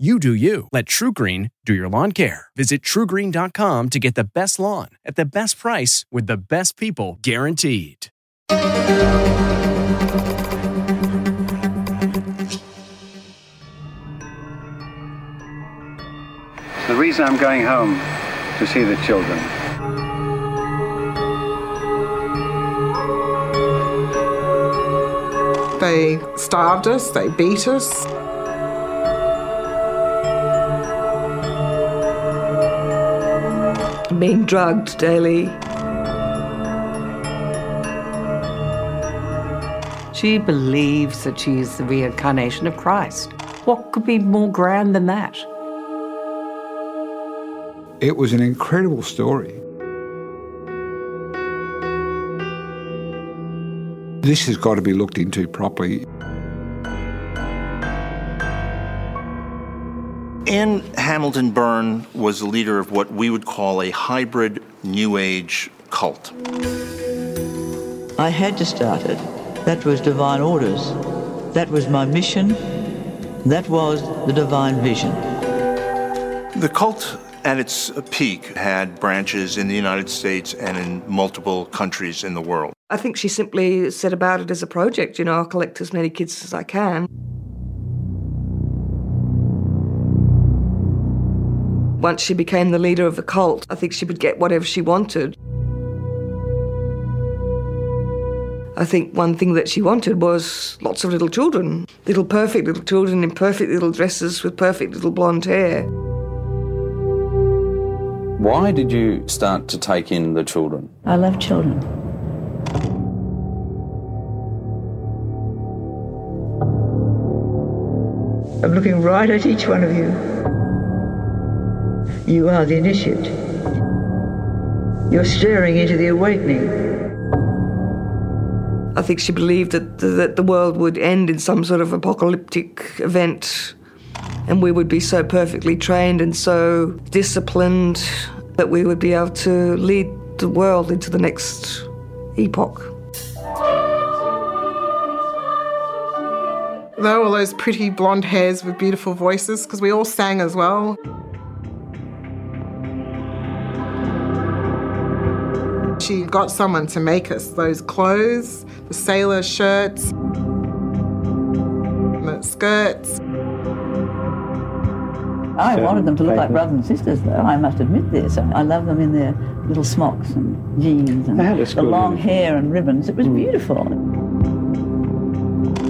You do you. Let TruGreen do your lawn care. Visit trugreen.com to get the best lawn at the best price with the best people guaranteed. The reason I'm going home to see the children. They starved us, they beat us. Being drugged daily. She believes that she is the reincarnation of Christ. What could be more grand than that? It was an incredible story. This has got to be looked into properly. Anne Hamilton Byrne was the leader of what we would call a hybrid New Age cult. I had to start it. That was divine orders. That was my mission. That was the divine vision. The cult at its peak had branches in the United States and in multiple countries in the world. I think she simply set about it as a project, you know, I'll collect as many kids as I can. Once she became the leader of the cult, I think she would get whatever she wanted. I think one thing that she wanted was lots of little children, little perfect little children in perfect little dresses with perfect little blonde hair. Why did you start to take in the children? I love children. I'm looking right at each one of you. You are the initiate. You're staring into the awakening. I think she believed that, that the world would end in some sort of apocalyptic event and we would be so perfectly trained and so disciplined that we would be able to lead the world into the next epoch. There were all those pretty blonde hairs with beautiful voices because we all sang as well. She got someone to make us those clothes, the sailor shirts, the skirts. I wanted them to look like brothers and sisters, though. I must admit this. I love them in their little smocks and jeans and the long hair and ribbons. It was beautiful.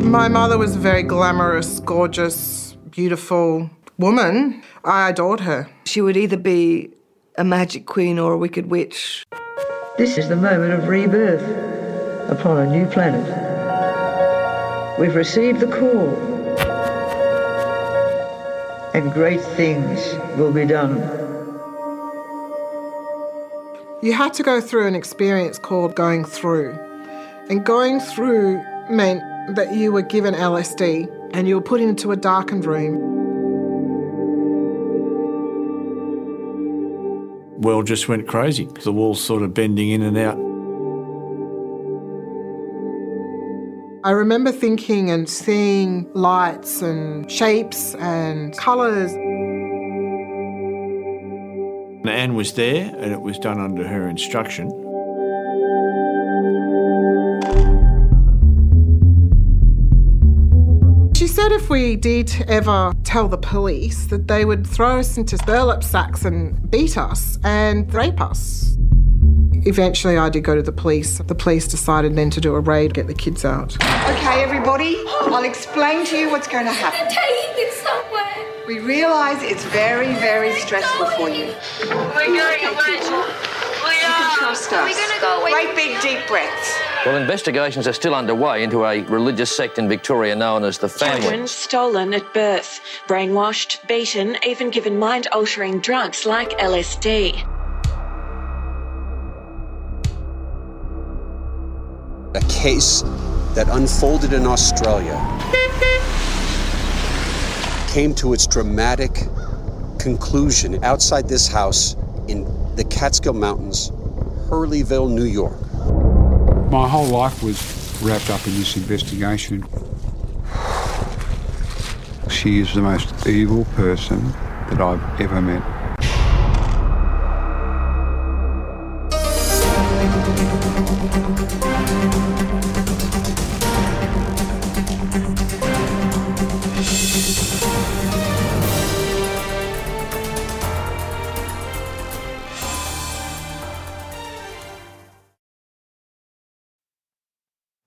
My mother was a very glamorous, gorgeous, beautiful woman. I adored her. She would either be a magic queen or a wicked witch. This is the moment of rebirth upon a new planet. We've received the call, and great things will be done. You had to go through an experience called going through. And going through meant that you were given LSD and you were put into a darkened room. World just went crazy. The walls sort of bending in and out. I remember thinking and seeing lights and shapes and colours. Anne was there and it was done under her instruction. If we did ever tell the police that they would throw us into burlap sacks and beat us and rape us. Eventually, I did go to the police. The police decided then to do a raid, get the kids out. Okay, everybody, I'll explain to you what's going to happen. taking it somewhere. We realise it's very, very stressful for you. We're going away. We You can are. We're going to go away. Great big deep breaths. Well, investigations are still underway into a religious sect in Victoria known as the Family. Children stolen at birth, brainwashed, beaten, even given mind altering drugs like LSD. A case that unfolded in Australia came to its dramatic conclusion outside this house in the Catskill Mountains, Hurleyville, New York. My whole life was wrapped up in this investigation. She is the most evil person that I've ever met.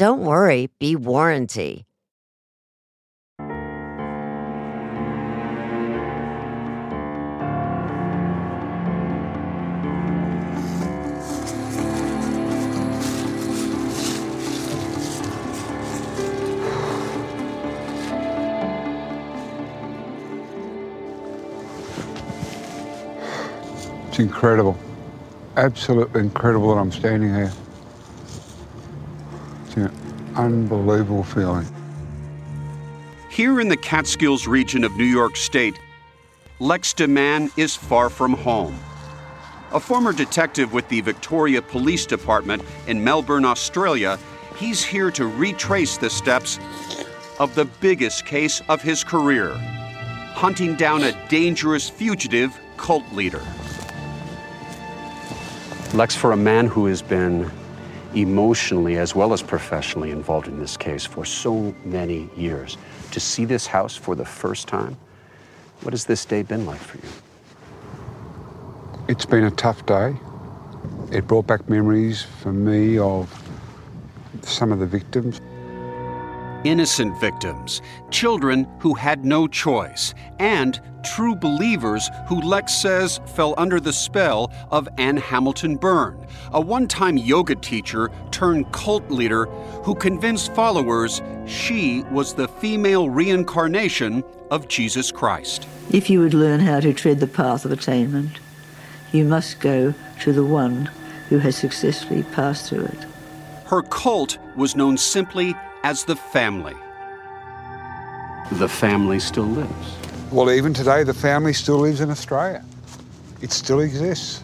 don't worry, be warranty. It's incredible. Absolutely incredible that I'm standing here. It's an unbelievable feeling. Here in the Catskills region of New York State, Lex de Man is far from home. A former detective with the Victoria Police Department in Melbourne, Australia, he's here to retrace the steps of the biggest case of his career hunting down a dangerous fugitive cult leader. Lex, for a man who has been emotionally as well as professionally involved in this case for so many years, to see this house for the first time, what has this day been like for you? It's been a tough day. It brought back memories for me of some of the victims. Innocent victims, children who had no choice, and true believers who Lex says fell under the spell of Anne Hamilton Byrne, a one time yoga teacher turned cult leader who convinced followers she was the female reincarnation of Jesus Christ. If you would learn how to tread the path of attainment, you must go to the one who has successfully passed through it. Her cult was known simply as the family. The family still lives. Well, even today, the family still lives in Australia. It still exists.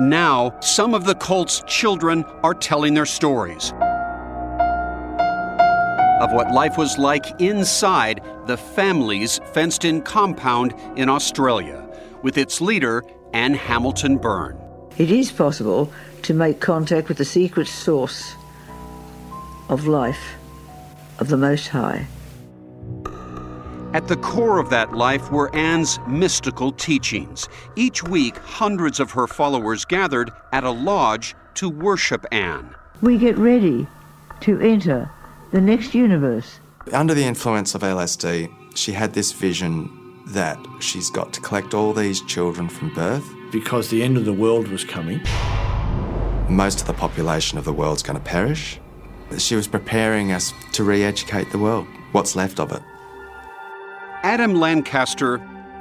Now, some of the cult's children are telling their stories of what life was like inside the family's fenced in compound in Australia with its leader, Anne Hamilton Byrne. It is possible to make contact with the secret source of life of the Most High. At the core of that life were Anne's mystical teachings. Each week, hundreds of her followers gathered at a lodge to worship Anne. We get ready to enter the next universe. Under the influence of LSD, she had this vision that she's got to collect all these children from birth. Because the end of the world was coming. Most of the population of the world's going to perish. She was preparing us to re educate the world, what's left of it. Adam Lancaster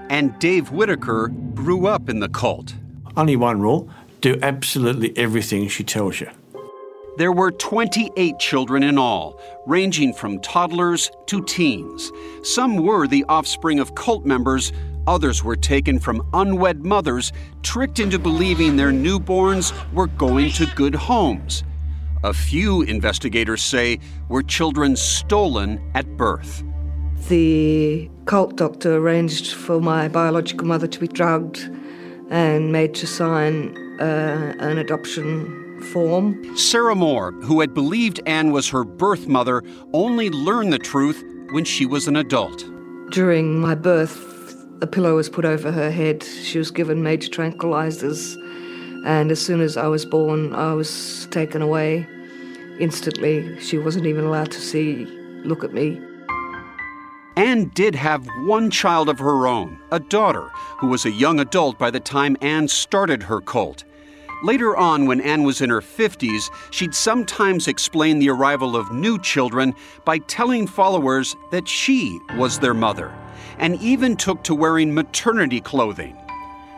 and Dave Whitaker grew up in the cult. Only one rule do absolutely everything she tells you. There were 28 children in all, ranging from toddlers to teens. Some were the offspring of cult members, others were taken from unwed mothers, tricked into believing their newborns were going to good homes. A few investigators say were children stolen at birth. The cult doctor arranged for my biological mother to be drugged and made to sign uh, an adoption form. Sarah Moore, who had believed Anne was her birth mother, only learned the truth when she was an adult. During my birth, a pillow was put over her head. She was given major tranquilizers. And as soon as I was born, I was taken away instantly. She wasn't even allowed to see, look at me. Anne did have one child of her own, a daughter, who was a young adult by the time Anne started her cult. Later on, when Anne was in her 50s, she'd sometimes explain the arrival of new children by telling followers that she was their mother, and even took to wearing maternity clothing.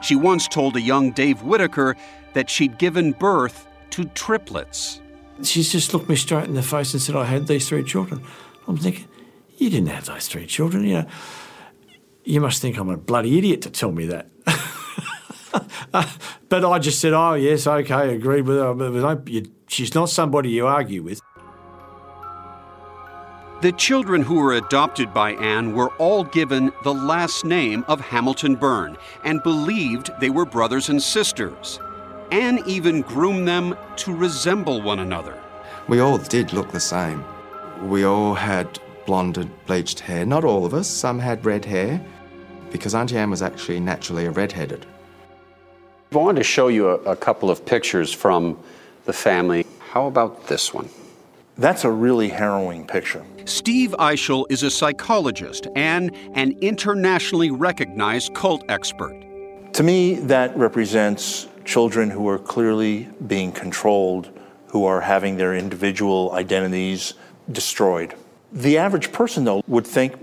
She once told a young Dave Whitaker that she'd given birth to triplets. She's just looked me straight in the face and said, I had these three children. I'm thinking, you didn't have those three children, you know. You must think I'm a bloody idiot to tell me that. but I just said, oh, yes, okay, agreed with her. She's not somebody you argue with. The children who were adopted by Anne were all given the last name of Hamilton Byrne and believed they were brothers and sisters. Anne even groomed them to resemble one another. We all did look the same. We all had blonde bleached hair. Not all of us, some had red hair, because Auntie Anne was actually naturally a redheaded. I wanted to show you a, a couple of pictures from the family. How about this one? That's a really harrowing picture. Steve Eichel is a psychologist and an internationally recognized cult expert. To me, that represents children who are clearly being controlled, who are having their individual identities destroyed. The average person, though, would think,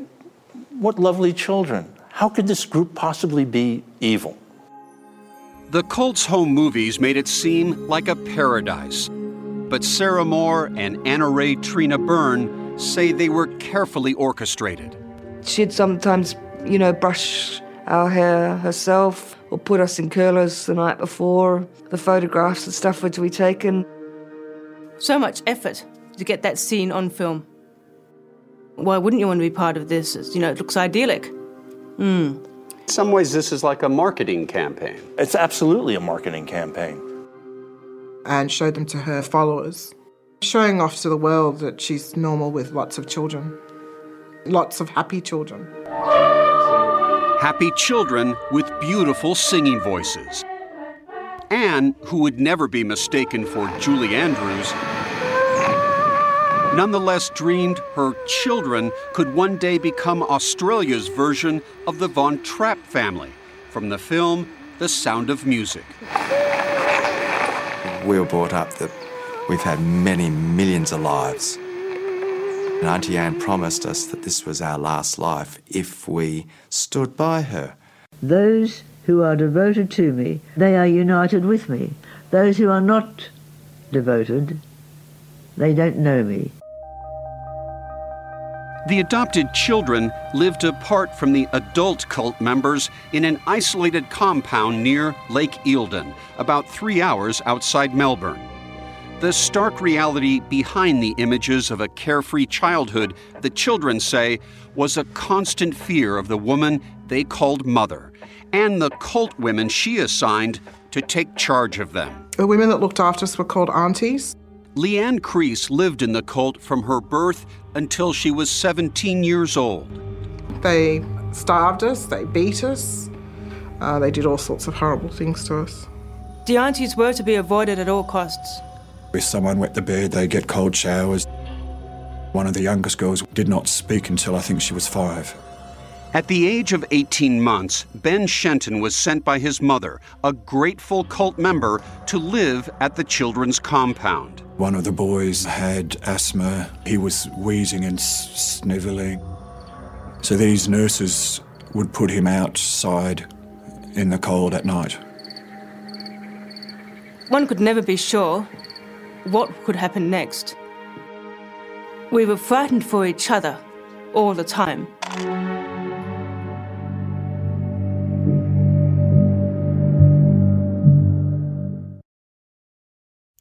what lovely children. How could this group possibly be evil? The cult's home movies made it seem like a paradise. But Sarah Moore and Anna Ray Trina Byrne say they were carefully orchestrated. She'd sometimes, you know, brush our hair herself or put us in curlers the night before. The photographs and stuff would be taken. So much effort to get that scene on film. Why wouldn't you want to be part of this? You know, it looks idyllic. Hmm. In some ways, this is like a marketing campaign. It's absolutely a marketing campaign. And showed them to her followers, showing off to the world that she's normal with lots of children, lots of happy children. happy children with beautiful singing voices. Anne, who would never be mistaken for Julie Andrews, nonetheless dreamed her children could one day become Australia's version of the Von Trapp family from the film The Sound of Music. We were brought up that we've had many millions of lives. And Auntie Anne promised us that this was our last life if we stood by her. Those who are devoted to me, they are united with me. Those who are not devoted, they don't know me. The adopted children lived apart from the adult cult members in an isolated compound near Lake Eildon, about three hours outside Melbourne. The stark reality behind the images of a carefree childhood, the children say, was a constant fear of the woman they called mother and the cult women she assigned to take charge of them. The women that looked after us were called aunties. Leanne Crease lived in the cult from her birth until she was 17 years old. They starved us, they beat us, uh, they did all sorts of horrible things to us. The aunties were to be avoided at all costs. If someone wet the bed, they'd get cold showers. One of the youngest girls did not speak until I think she was five. At the age of 18 months, Ben Shenton was sent by his mother, a grateful cult member, to live at the children's compound. One of the boys had asthma. He was wheezing and sniveling. So these nurses would put him outside in the cold at night. One could never be sure what could happen next. We were frightened for each other all the time.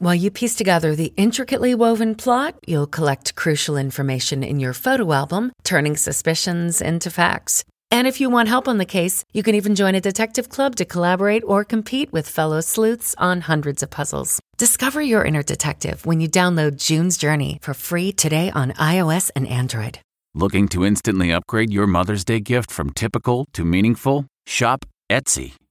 While you piece together the intricately woven plot, you'll collect crucial information in your photo album, turning suspicions into facts. And if you want help on the case, you can even join a detective club to collaborate or compete with fellow sleuths on hundreds of puzzles. Discover your inner detective when you download June's Journey for free today on iOS and Android. Looking to instantly upgrade your Mother's Day gift from typical to meaningful? Shop Etsy.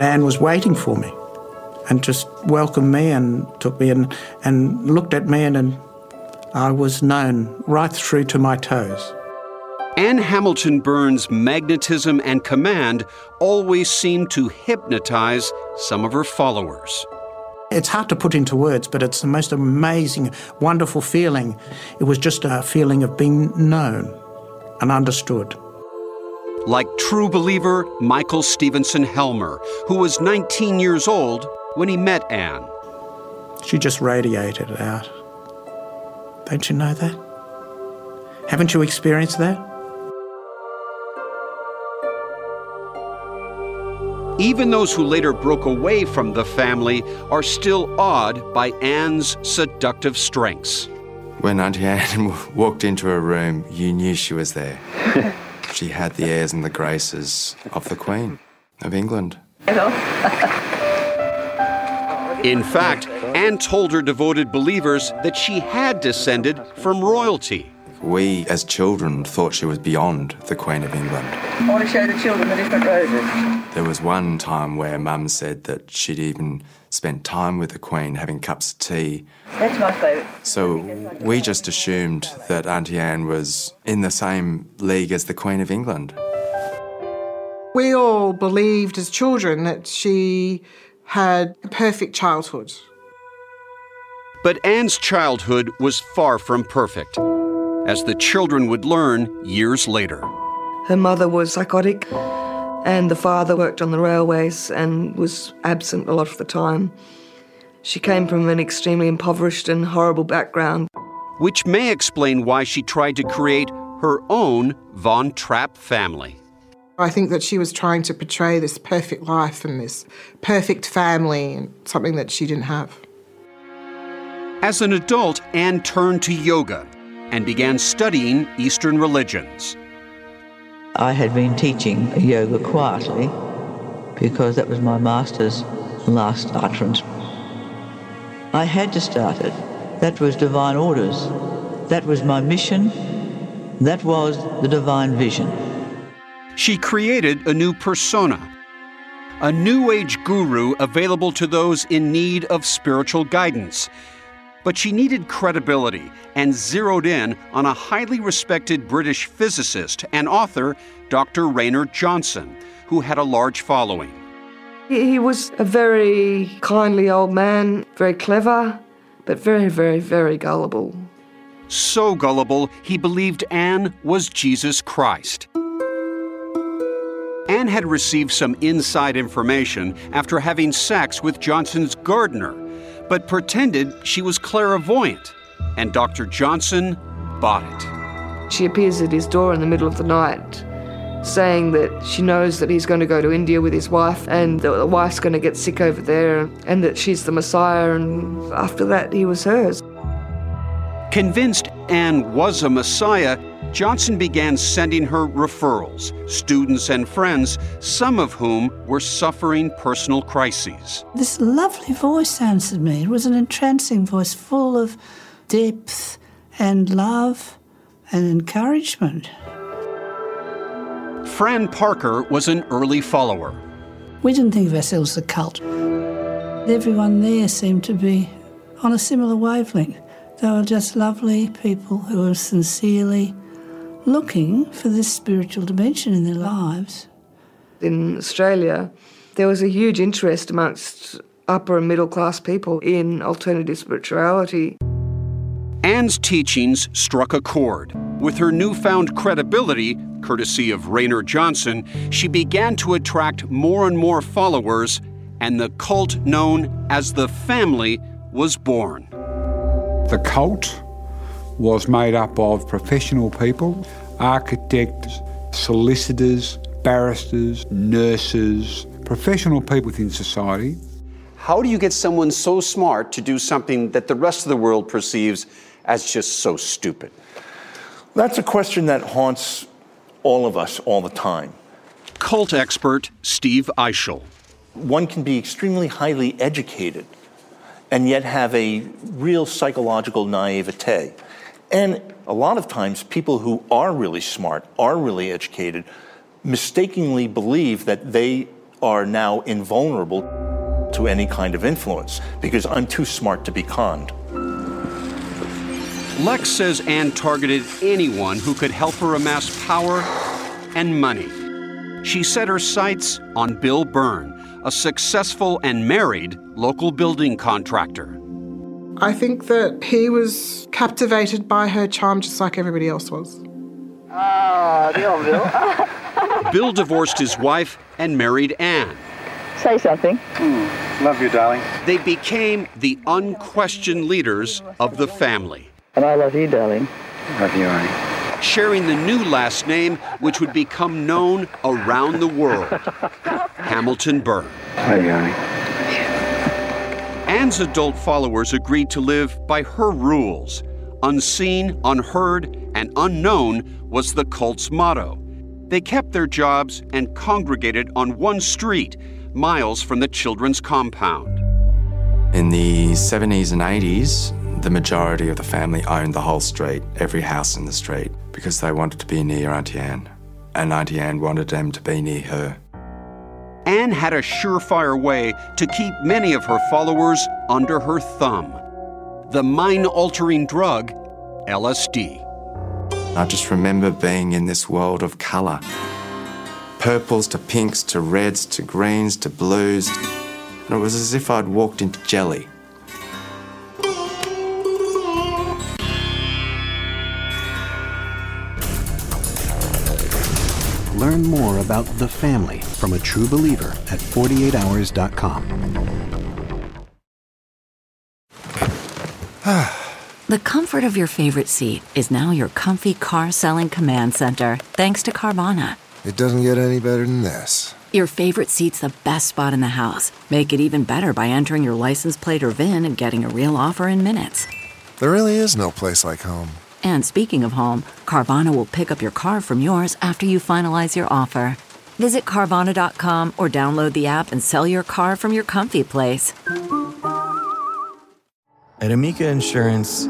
Anne was waiting for me and just welcomed me and took me in and looked at me and, and I was known right through to my toes. Anne Hamilton Byrne's magnetism and command always seemed to hypnotize some of her followers. It's hard to put into words, but it's the most amazing, wonderful feeling. It was just a feeling of being known and understood. Like true believer Michael Stevenson Helmer, who was 19 years old when he met Anne. She just radiated it out. Don't you know that? Haven't you experienced that? Even those who later broke away from the family are still awed by Anne's seductive strengths. When Auntie Anne walked into a room, you knew she was there. she had the airs and the graces of the Queen of England. In fact, Anne told her devoted believers that she had descended from royalty. We, as children, thought she was beyond the Queen of England. I want to show the children the different roses. There was one time where Mum said that she'd even spent time with the Queen having cups of tea. That's my favourite. So we just assumed that Auntie Anne was in the same league as the Queen of England. We all believed as children that she had a perfect childhood. But Anne's childhood was far from perfect, as the children would learn years later. Her mother was psychotic, and the father worked on the railways and was absent a lot of the time. She came from an extremely impoverished and horrible background. Which may explain why she tried to create her own Von Trapp family. I think that she was trying to portray this perfect life and this perfect family, and something that she didn't have. As an adult, Anne turned to yoga and began studying Eastern religions. I had been teaching yoga quietly because that was my master's last utterance. I had to start it. That was divine orders. That was my mission. That was the divine vision. She created a new persona, a new age guru available to those in need of spiritual guidance. But she needed credibility and zeroed in on a highly respected British physicist and author, Dr. Raynor Johnson, who had a large following. He was a very kindly old man, very clever, but very, very, very gullible. So gullible, he believed Anne was Jesus Christ. Anne had received some inside information after having sex with Johnson's gardener, but pretended she was clairvoyant, and Dr. Johnson bought it. She appears at his door in the middle of the night, saying that she knows that he's going to go to India with his wife, and that the wife's going to get sick over there, and that she's the Messiah, and after that, he was hers. Convinced Anne was a Messiah, Johnson began sending her referrals, students and friends, some of whom were suffering personal crises. This lovely voice answered me. It was an entrancing voice full of depth and love and encouragement. Fran Parker was an early follower. We didn't think of ourselves as a cult. Everyone there seemed to be on a similar wavelength. They were just lovely people who were sincerely looking for this spiritual dimension in their lives. In Australia, there was a huge interest amongst upper and middle class people in alternative spirituality. Anne's teachings struck a chord. With her newfound credibility, courtesy of Raynor Johnson, she began to attract more and more followers, and the cult known as the Family was born. The cult was made up of professional people, architects, solicitors, barristers, nurses, professional people within society. How do you get someone so smart to do something that the rest of the world perceives as just so stupid? That's a question that haunts all of us all the time. Cult expert Steve Eichel. One can be extremely highly educated and yet have a real psychological naivete. And a lot of times, people who are really smart, are really educated, mistakenly believe that they are now invulnerable to any kind of influence because I'm too smart to be conned. Lex says Anne targeted anyone who could help her amass power and money. She set her sights on Bill Byrne, a successful and married local building contractor. I think that he was captivated by her charm just like everybody else was. Ah, Bill, Bill. Bill divorced his wife and married Anne. Say something. Mm, love you, darling. They became the unquestioned leaders of the family. And I love you, darling. Love you, honey. Sharing the new last name, which would become known around the world Hamilton Burr. Love you, honey. Anne's adult followers agreed to live by her rules. Unseen, unheard, and unknown was the cult's motto. They kept their jobs and congregated on one street, miles from the children's compound. In the 70s and 80s, the majority of the family owned the whole street, every house in the street, because they wanted to be near Auntie Anne. And Auntie Anne wanted them to be near her. Anne had a surefire way to keep many of her followers under her thumb the mind altering drug, LSD. I just remember being in this world of colour purples to pinks to reds to greens to blues. and it was as if I'd walked into jelly. Learn more about the family from a true believer at 48hours.com. The comfort of your favorite seat is now your comfy car selling command center, thanks to Carvana. It doesn't get any better than this. Your favorite seat's the best spot in the house. Make it even better by entering your license plate or VIN and getting a real offer in minutes. There really is no place like home. And speaking of home, Carvana will pick up your car from yours after you finalize your offer. Visit Carvana.com or download the app and sell your car from your comfy place. At Amica Insurance,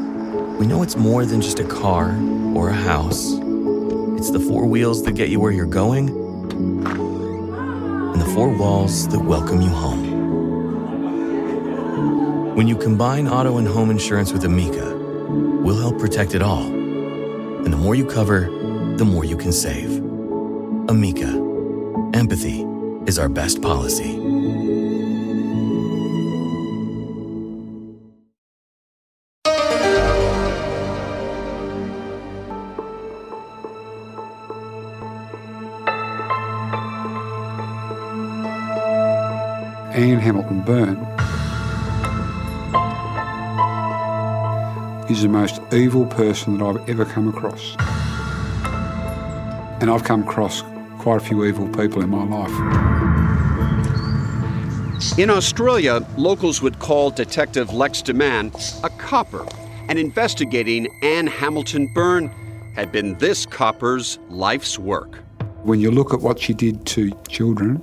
we know it's more than just a car or a house. It's the four wheels that get you where you're going and the four walls that welcome you home. When you combine auto and home insurance with Amica, we'll help protect it all. And the more you cover, the more you can save. Amica, empathy is our best policy. Anne Hamilton Byrne is the most evil person that I've ever come across. And I've come across quite a few evil people in my life. In Australia, locals would call Detective Lex de Man a copper, and investigating Anne Hamilton Byrne had been this copper's life's work. When you look at what she did to children,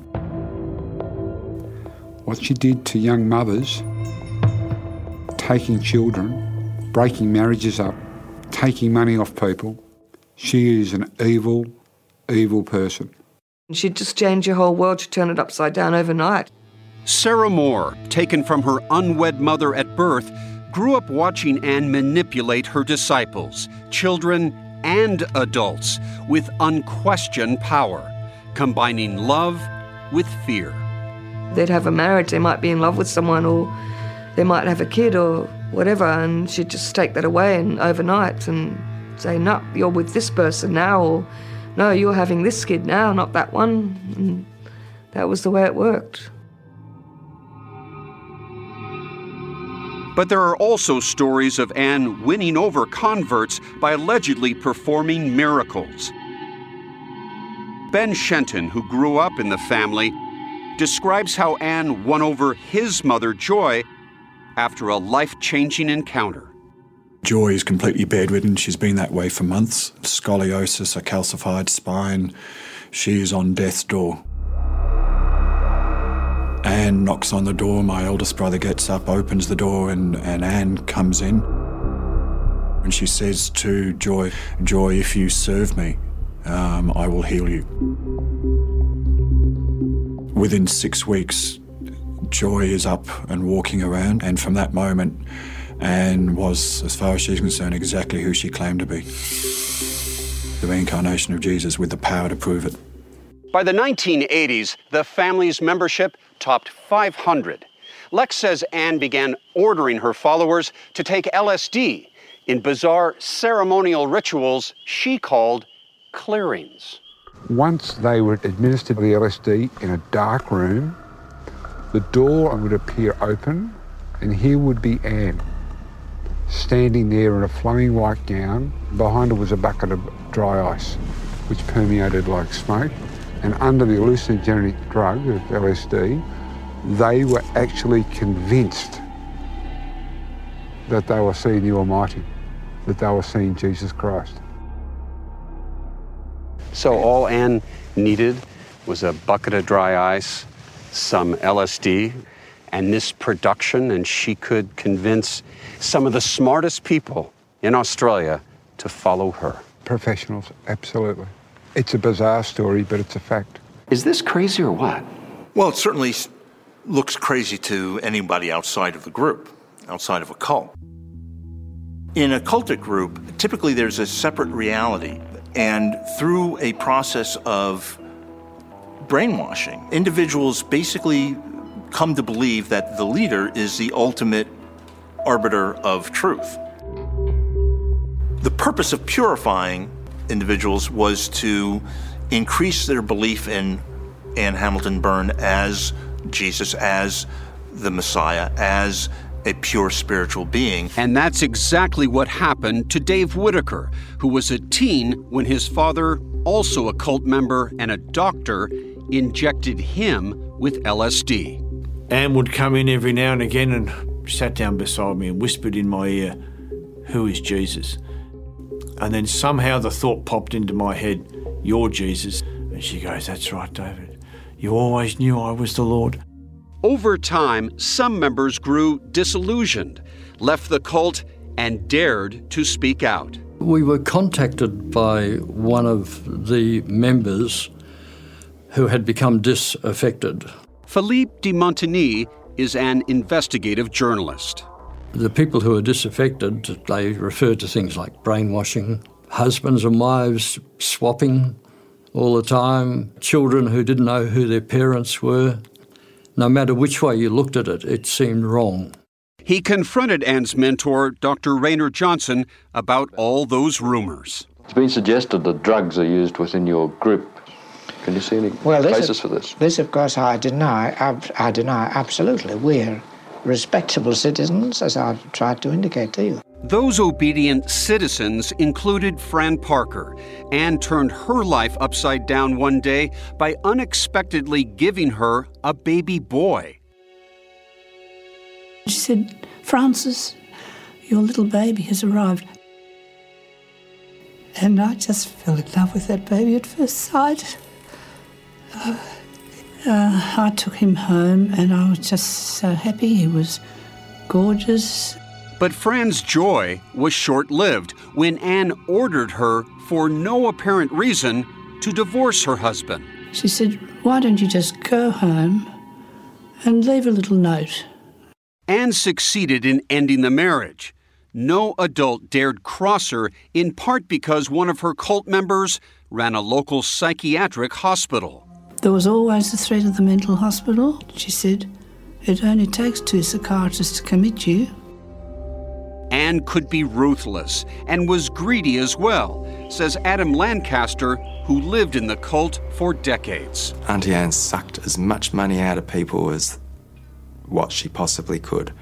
what she did to young mothers, taking children, breaking marriages up, taking money off people, she is an evil, evil person. She'd just change your whole world, she'd turn it upside down overnight. Sarah Moore, taken from her unwed mother at birth, grew up watching Anne manipulate her disciples, children and adults, with unquestioned power, combining love with fear. They'd have a marriage, they might be in love with someone, or they might have a kid, or whatever, and she'd just take that away and overnight and say, No, you're with this person now, or No, you're having this kid now, not that one. And that was the way it worked. But there are also stories of Anne winning over converts by allegedly performing miracles. Ben Shenton, who grew up in the family, describes how Anne won over his mother, Joy, after a life changing encounter. Joy is completely bedridden. She's been that way for months. Scoliosis, a calcified spine. She is on death's door. Anne knocks on the door. My eldest brother gets up, opens the door, and, and Anne comes in. And she says to Joy, Joy, if you serve me, um, I will heal you. Within six weeks, Joy is up and walking around, and from that moment, Anne was, as far as she's concerned, exactly who she claimed to be the reincarnation of Jesus with the power to prove it. By the 1980s, the family's membership topped 500. Lex says Anne began ordering her followers to take LSD in bizarre ceremonial rituals she called clearings. Once they were administered the LSD in a dark room, the door would appear open, and here would be Anne, standing there in a flowing white gown. Behind her was a bucket of dry ice, which permeated like smoke. And under the hallucinogenic drug of LSD, they were actually convinced that they were seeing the Almighty, that they were seeing Jesus Christ. So all Anne needed was a bucket of dry ice, some LSD, and this production, and she could convince some of the smartest people in Australia to follow her. Professionals, absolutely. It's a bizarre story, but it's a fact. Is this crazy or what? Well, it certainly looks crazy to anybody outside of the group, outside of a cult. In a cultic group, typically there's a separate reality, and through a process of brainwashing, individuals basically come to believe that the leader is the ultimate arbiter of truth. The purpose of purifying individuals was to increase their belief in Anne Hamilton Byrne as Jesus, as the Messiah, as a pure spiritual being. And that's exactly what happened to Dave Whitaker, who was a teen when his father, also a cult member and a doctor, injected him with LSD. Anne would come in every now and again and sat down beside me and whispered in my ear, Who is Jesus? And then somehow the thought popped into my head, You're Jesus. And she goes, That's right, David. You always knew I was the Lord. Over time, some members grew disillusioned, left the cult, and dared to speak out. We were contacted by one of the members who had become disaffected. Philippe de Montigny is an investigative journalist. The people who are disaffected, they refer to things like brainwashing, husbands and wives swapping all the time, children who didn't know who their parents were. No matter which way you looked at it, it seemed wrong. He confronted Anne's mentor, Dr. Raynor Johnson, about all those rumors. It's been suggested that drugs are used within your group. Can you see any well, this cases of, for this? This, of course, I deny. I, I deny absolutely. We're respectable citizens, as I've tried to indicate to you. Those obedient citizens included Fran Parker. Anne turned her life upside down one day by unexpectedly giving her a baby boy. She said, Francis, your little baby has arrived. And I just fell in love with that baby at first sight. Uh, uh, I took him home and I was just so happy. He was gorgeous. But Fran's joy was short lived when Anne ordered her, for no apparent reason, to divorce her husband. She said, Why don't you just go home and leave a little note? Anne succeeded in ending the marriage. No adult dared cross her, in part because one of her cult members ran a local psychiatric hospital. There was always the threat of the mental hospital. She said, It only takes two psychiatrists to commit you. Anne could be ruthless and was greedy as well, says Adam Lancaster, who lived in the cult for decades. Auntie Anne sucked as much money out of people as what she possibly could.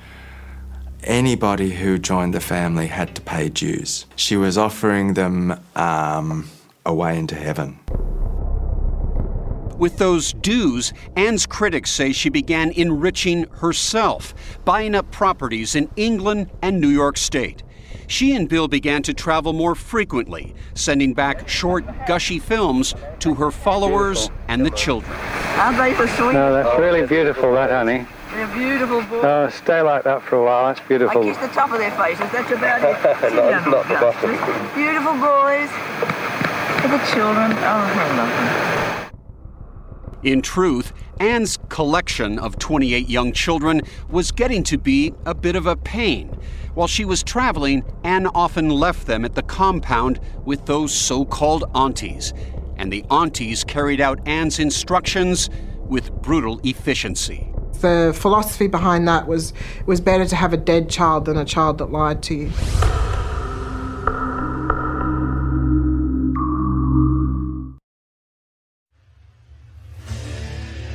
Anybody who joined the family had to pay dues. She was offering them um, a way into heaven. With those dues, Anne's critics say she began enriching herself, buying up properties in England and New York State. She and Bill began to travel more frequently, sending back short, gushy films to her followers beautiful. and the children. Aren't they for sweet? No, that's really beautiful, that honey. They're beautiful boys. Oh, stay like that for a while. That's beautiful. I kiss the top of their faces. That's about it. Not- not the bottom. Beautiful boys. For the children. Oh, how lovely. In truth, Anne's collection of 28 young children was getting to be a bit of a pain. While she was traveling, Anne often left them at the compound with those so called aunties. And the aunties carried out Anne's instructions with brutal efficiency. The philosophy behind that was it was better to have a dead child than a child that lied to you.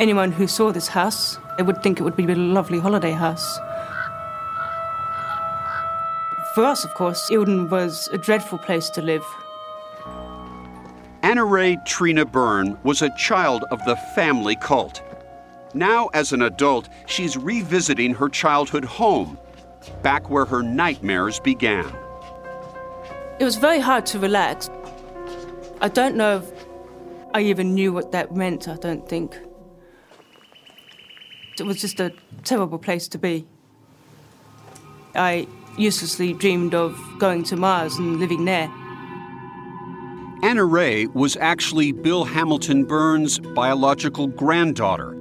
Anyone who saw this house, they would think it would be a lovely holiday house. For us, of course, Eildon was a dreadful place to live. Anna Ray Trina Byrne was a child of the family cult. Now, as an adult, she's revisiting her childhood home, back where her nightmares began. It was very hard to relax. I don't know if I even knew what that meant, I don't think. It was just a terrible place to be. I uselessly dreamed of going to Mars and living there. Anna Ray was actually Bill Hamilton Byrne's biological granddaughter.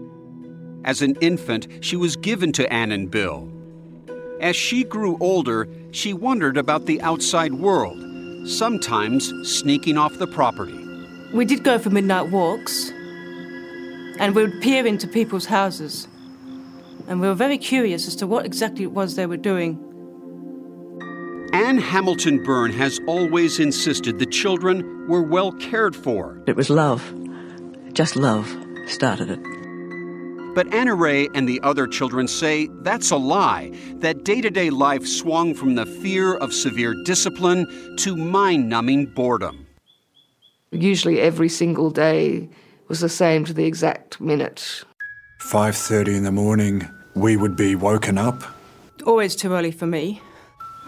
As an infant, she was given to Anne and Bill. As she grew older, she wondered about the outside world, sometimes sneaking off the property. We did go for midnight walks, and we would peer into people's houses. And we were very curious as to what exactly it was they were doing. Anne Hamilton Byrne has always insisted the children were well cared for. It was love. Just love started it. But Anna Ray and the other children say that's a lie, that day to day life swung from the fear of severe discipline to mind numbing boredom. Usually every single day was the same to the exact minute. 5.30 in the morning, we would be woken up. Always too early for me.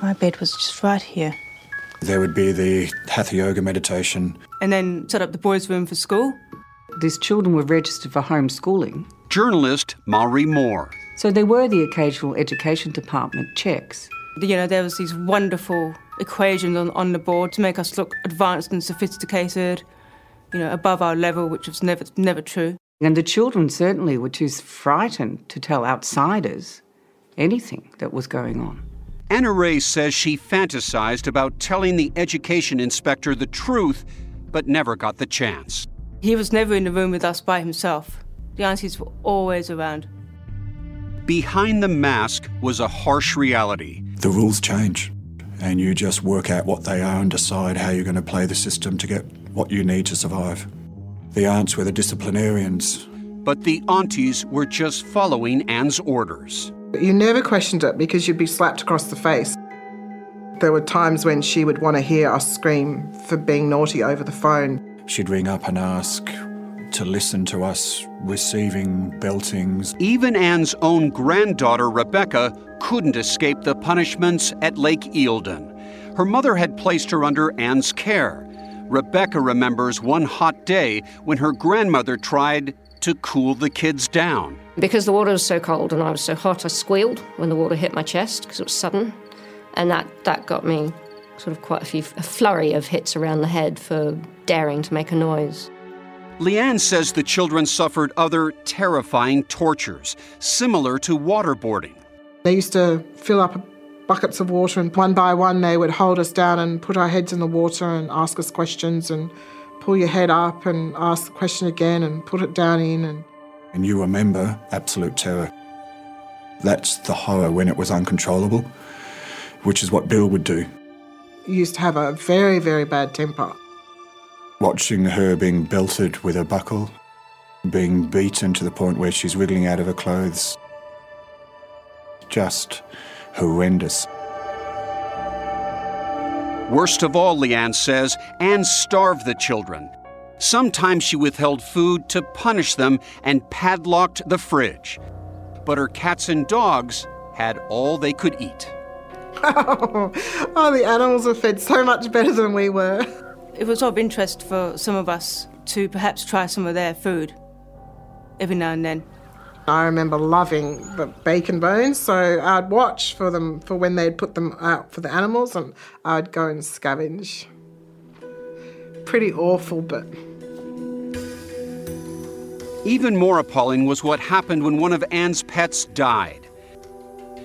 My bed was just right here. There would be the Hatha Yoga meditation. And then set up the boys' room for school. These children were registered for homeschooling. Journalist Maury Moore. So there were the occasional education department checks. You know, there was these wonderful equations on, on the board to make us look advanced and sophisticated, you know, above our level, which was never never true. And the children certainly were too frightened to tell outsiders anything that was going on. Anna Ray says she fantasized about telling the education inspector the truth, but never got the chance. He was never in the room with us by himself. The aunties were always around. Behind the mask was a harsh reality. The rules change, and you just work out what they are and decide how you're going to play the system to get what you need to survive. The aunts were the disciplinarians. But the aunties were just following Anne's orders. You never questioned it because you'd be slapped across the face. There were times when she would want to hear us scream for being naughty over the phone. She'd ring up and ask to listen to us receiving beltings. Even Anne's own granddaughter, Rebecca, couldn't escape the punishments at Lake Eildon. Her mother had placed her under Anne's care. Rebecca remembers one hot day when her grandmother tried to cool the kids down. Because the water was so cold and I was so hot, I squealed when the water hit my chest because it was sudden. And that, that got me sort of quite a few a flurry of hits around the head for daring to make a noise. Leanne says the children suffered other terrifying tortures, similar to waterboarding. They used to fill up buckets of water, and one by one, they would hold us down and put our heads in the water and ask us questions and pull your head up and ask the question again and put it down in. And, and you remember absolute terror. That's the horror when it was uncontrollable, which is what Bill would do. He used to have a very, very bad temper. Watching her being belted with a buckle, being beaten to the point where she's wriggling out of her clothes. Just horrendous. Worst of all, Leanne says, Anne starved the children. Sometimes she withheld food to punish them and padlocked the fridge. But her cats and dogs had all they could eat. Oh, oh, the animals were fed so much better than we were. It was of interest for some of us to perhaps try some of their food every now and then. I remember loving the bacon bones, so I'd watch for them for when they'd put them out for the animals, and I'd go and scavenge. Pretty awful, but. Even more appalling was what happened when one of Anne's pets died.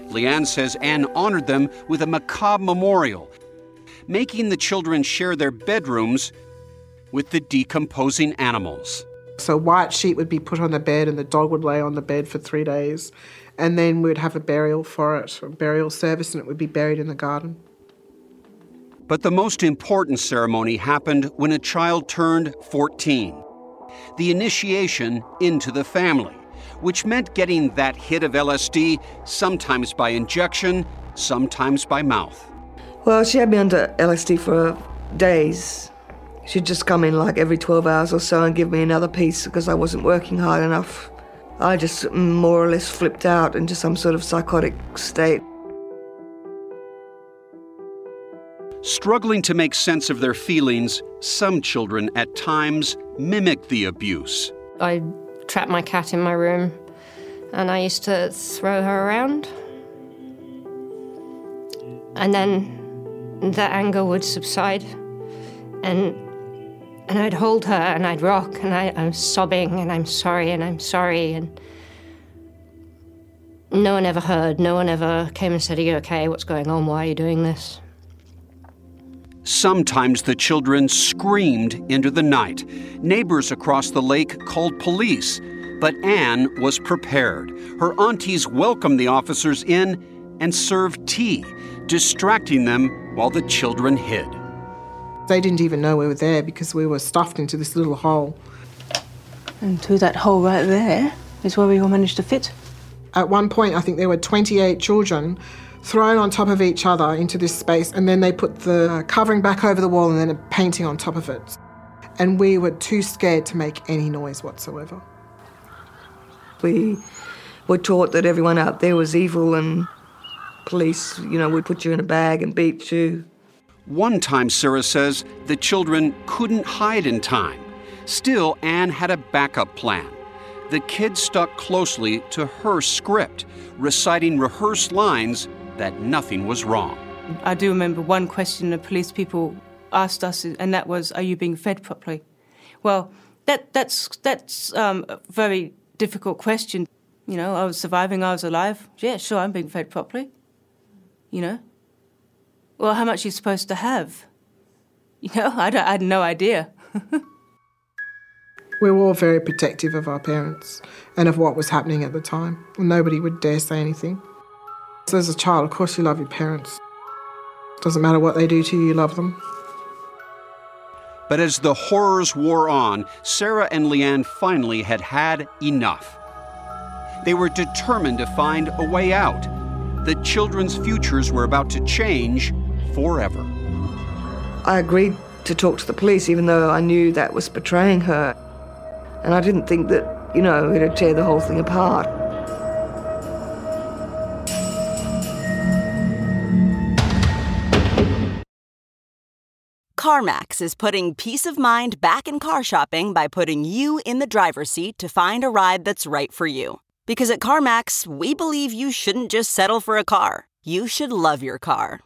Leanne says Anne honored them with a macabre memorial, making the children share their bedrooms with the decomposing animals. So a white sheet would be put on the bed and the dog would lay on the bed for three days. And then we'd have a burial for it, a burial service, and it would be buried in the garden. But the most important ceremony happened when a child turned 14. the initiation into the family, which meant getting that hit of LSD sometimes by injection, sometimes by mouth. Well, she had me under LSD for days. She'd just come in like every 12 hours or so and give me another piece because I wasn't working hard enough. I just more or less flipped out into some sort of psychotic state. Struggling to make sense of their feelings, some children at times mimic the abuse. I trapped my cat in my room and I used to throw her around. And then the anger would subside and and I'd hold her and I'd rock and I, I'm sobbing and I'm sorry and I'm sorry and no one ever heard. No one ever came and said, Are you okay? What's going on? Why are you doing this? Sometimes the children screamed into the night. Neighbors across the lake called police, but Anne was prepared. Her aunties welcomed the officers in and served tea, distracting them while the children hid. They didn't even know we were there because we were stuffed into this little hole. And through that hole right there is where we all managed to fit. At one point, I think there were 28 children thrown on top of each other into this space, and then they put the covering back over the wall and then a painting on top of it. And we were too scared to make any noise whatsoever. We were taught that everyone out there was evil and police, you know, would put you in a bag and beat you. One time, Sarah says, the children couldn't hide in time. Still, Anne had a backup plan. The kids stuck closely to her script, reciting rehearsed lines that nothing was wrong. I do remember one question the police people asked us, and that was, "Are you being fed properly?" Well, that that's that's um, a very difficult question. You know, I was surviving, I was alive. Yeah, sure, I'm being fed properly. You know. Well, how much are you supposed to have? You know, I, I had no idea. we were all very protective of our parents and of what was happening at the time. Nobody would dare say anything. So as a child, of course, you love your parents. Doesn't matter what they do to you, you love them. But as the horrors wore on, Sarah and Leanne finally had had enough. They were determined to find a way out. The children's futures were about to change forever. I agreed to talk to the police, even though I knew that was betraying her. And I didn't think that, you know, it'd tear the whole thing apart. CarMax is putting peace of mind back in car shopping by putting you in the driver's seat to find a ride that's right for you. Because at CarMax, we believe you shouldn't just settle for a car, you should love your car.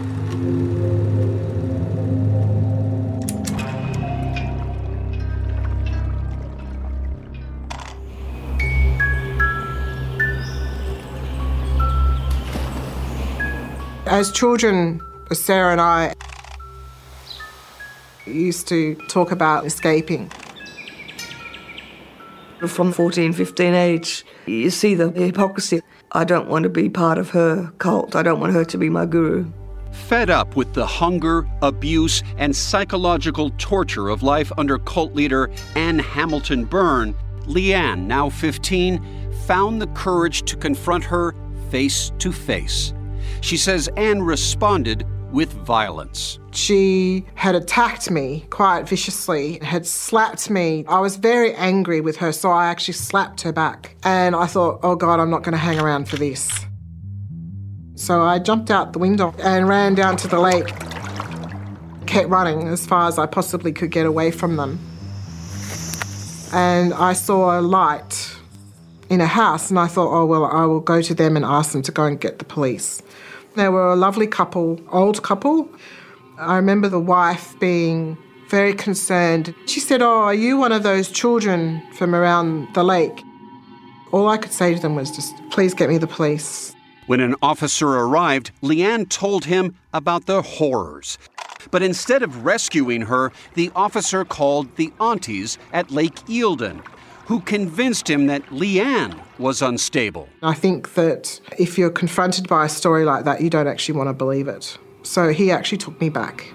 As children, Sarah and I used to talk about escaping. From 14, 15 age, you see the hypocrisy. I don't want to be part of her cult. I don't want her to be my guru. Fed up with the hunger, abuse, and psychological torture of life under cult leader Anne Hamilton Byrne, Leanne, now 15, found the courage to confront her face to face. She says Anne responded with violence. She had attacked me quite viciously, had slapped me. I was very angry with her, so I actually slapped her back. And I thought, oh God, I'm not going to hang around for this. So I jumped out the window and ran down to the lake. kept running as far as I possibly could get away from them. And I saw a light in a house, and I thought, oh, well, I will go to them and ask them to go and get the police. They were a lovely couple, old couple. I remember the wife being very concerned. She said, Oh, are you one of those children from around the lake? All I could say to them was just, Please get me the police. When an officer arrived, Leanne told him about the horrors. But instead of rescuing her, the officer called the aunties at Lake Eildon, who convinced him that Leanne was unstable. I think that if you're confronted by a story like that, you don't actually want to believe it. So he actually took me back.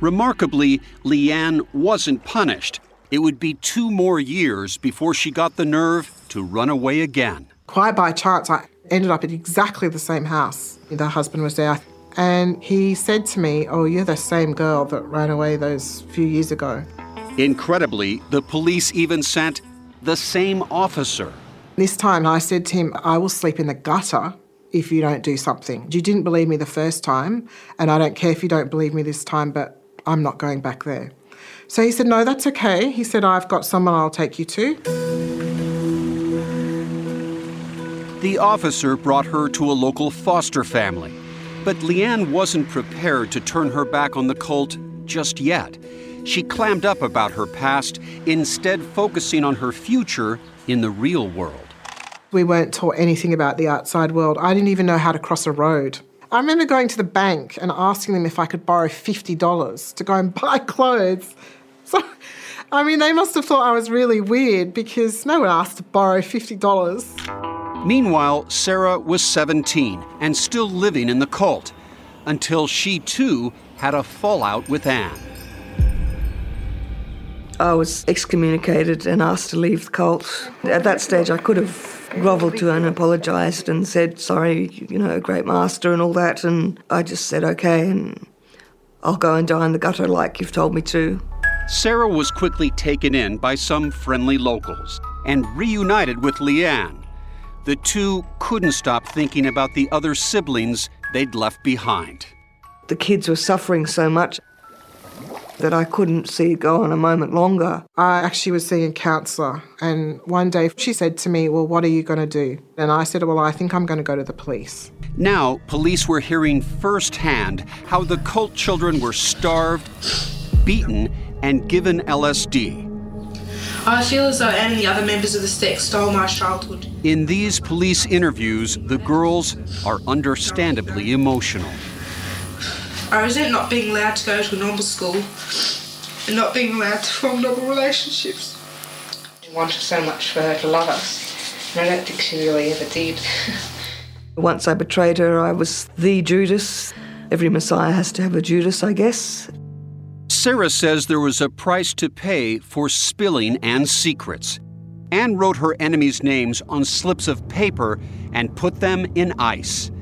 Remarkably, Leanne wasn't punished. It would be two more years before she got the nerve to run away again. Quite by chance, I ended up at exactly the same house. The husband was there, and he said to me, Oh, you're the same girl that ran away those few years ago. Incredibly, the police even sent the same officer. This time I said to him, I will sleep in the gutter if you don't do something. You didn't believe me the first time, and I don't care if you don't believe me this time, but I'm not going back there. So he said, No, that's okay. He said, I've got someone I'll take you to. The officer brought her to a local foster family. But Leanne wasn't prepared to turn her back on the cult just yet. She clammed up about her past, instead, focusing on her future in the real world. We weren't taught anything about the outside world. I didn't even know how to cross a road. I remember going to the bank and asking them if I could borrow $50 to go and buy clothes. So, I mean, they must have thought I was really weird because no one asked to borrow $50. Meanwhile, Sarah was 17 and still living in the cult until she too had a fallout with Anne. I was excommunicated and asked to leave the cult. At that stage, I could have grovelled to her and apologised and said, sorry, you know, great master and all that. And I just said, okay, and I'll go and die in the gutter like you've told me to. Sarah was quickly taken in by some friendly locals and reunited with Leanne. The two couldn't stop thinking about the other siblings they'd left behind. The kids were suffering so much that I couldn't see it go on a moment longer. I actually was seeing a counsellor, and one day she said to me, Well, what are you going to do? And I said, Well, I think I'm going to go to the police. Now, police were hearing firsthand how the cult children were starved, beaten, and given LSD. I feel as though Anne and the other members of the sect stole my childhood. In these police interviews, the girls are understandably emotional. I resent not being allowed to go to a normal school and not being allowed to form normal relationships. I wanted so much for her to love us, and I don't think she really ever did. Once I betrayed her, I was the Judas. Every Messiah has to have a Judas, I guess. Sarah says there was a price to pay for spilling Anne's secrets. Anne wrote her enemies' names on slips of paper and put them in ice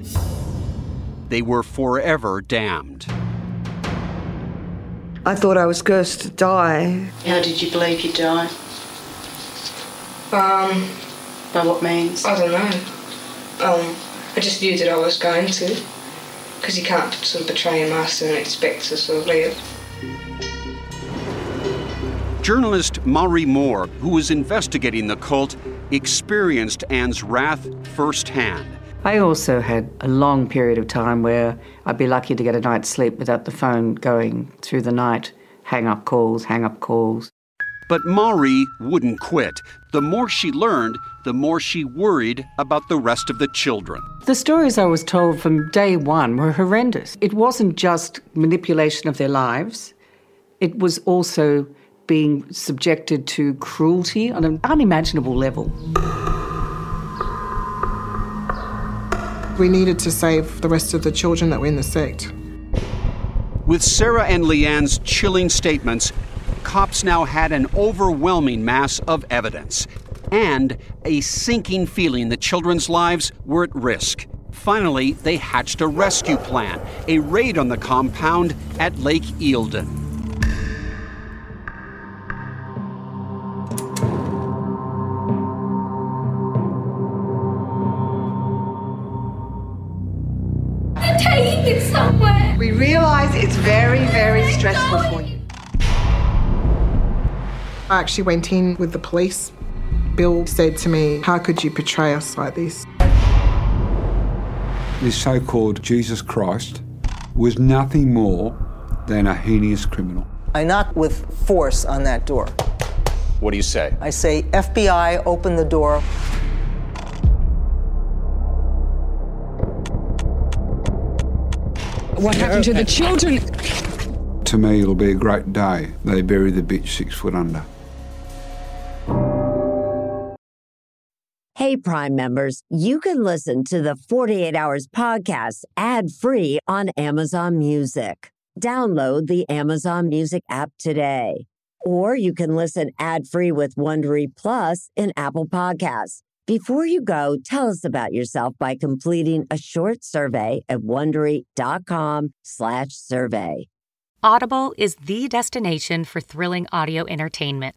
they were forever damned. I thought I was cursed to die. How did you believe you'd die? Um, by what means? I don't know. Um, I just knew that I was going to, because you can't sort of betray a master and expect to sort of live. Journalist Maury Moore, who was investigating the cult, experienced Anne's wrath firsthand. I also had a long period of time where I'd be lucky to get a night's sleep without the phone going through the night. Hang up calls, hang up calls. But Maury wouldn't quit. The more she learned, the more she worried about the rest of the children. The stories I was told from day one were horrendous. It wasn't just manipulation of their lives, it was also being subjected to cruelty on an unimaginable level. We needed to save the rest of the children that were in the sect. With Sarah and Leanne's chilling statements, cops now had an overwhelming mass of evidence and a sinking feeling the children's lives were at risk. Finally, they hatched a rescue plan, a raid on the compound at Lake Eildon. We realize it's very, very stressful for you. I actually went in with the police. Bill said to me, How could you portray us like this? This so called Jesus Christ was nothing more than a heinous criminal. I knock with force on that door. What do you say? I say, FBI, open the door. What happened to the children? To me, it'll be a great day. They bury the bitch six foot under. Hey, Prime members, you can listen to the 48 Hours podcast ad free on Amazon Music. Download the Amazon Music app today. Or you can listen ad free with Wondery Plus in Apple Podcasts. Before you go, tell us about yourself by completing a short survey at wondery.com/slash survey. Audible is the destination for thrilling audio entertainment.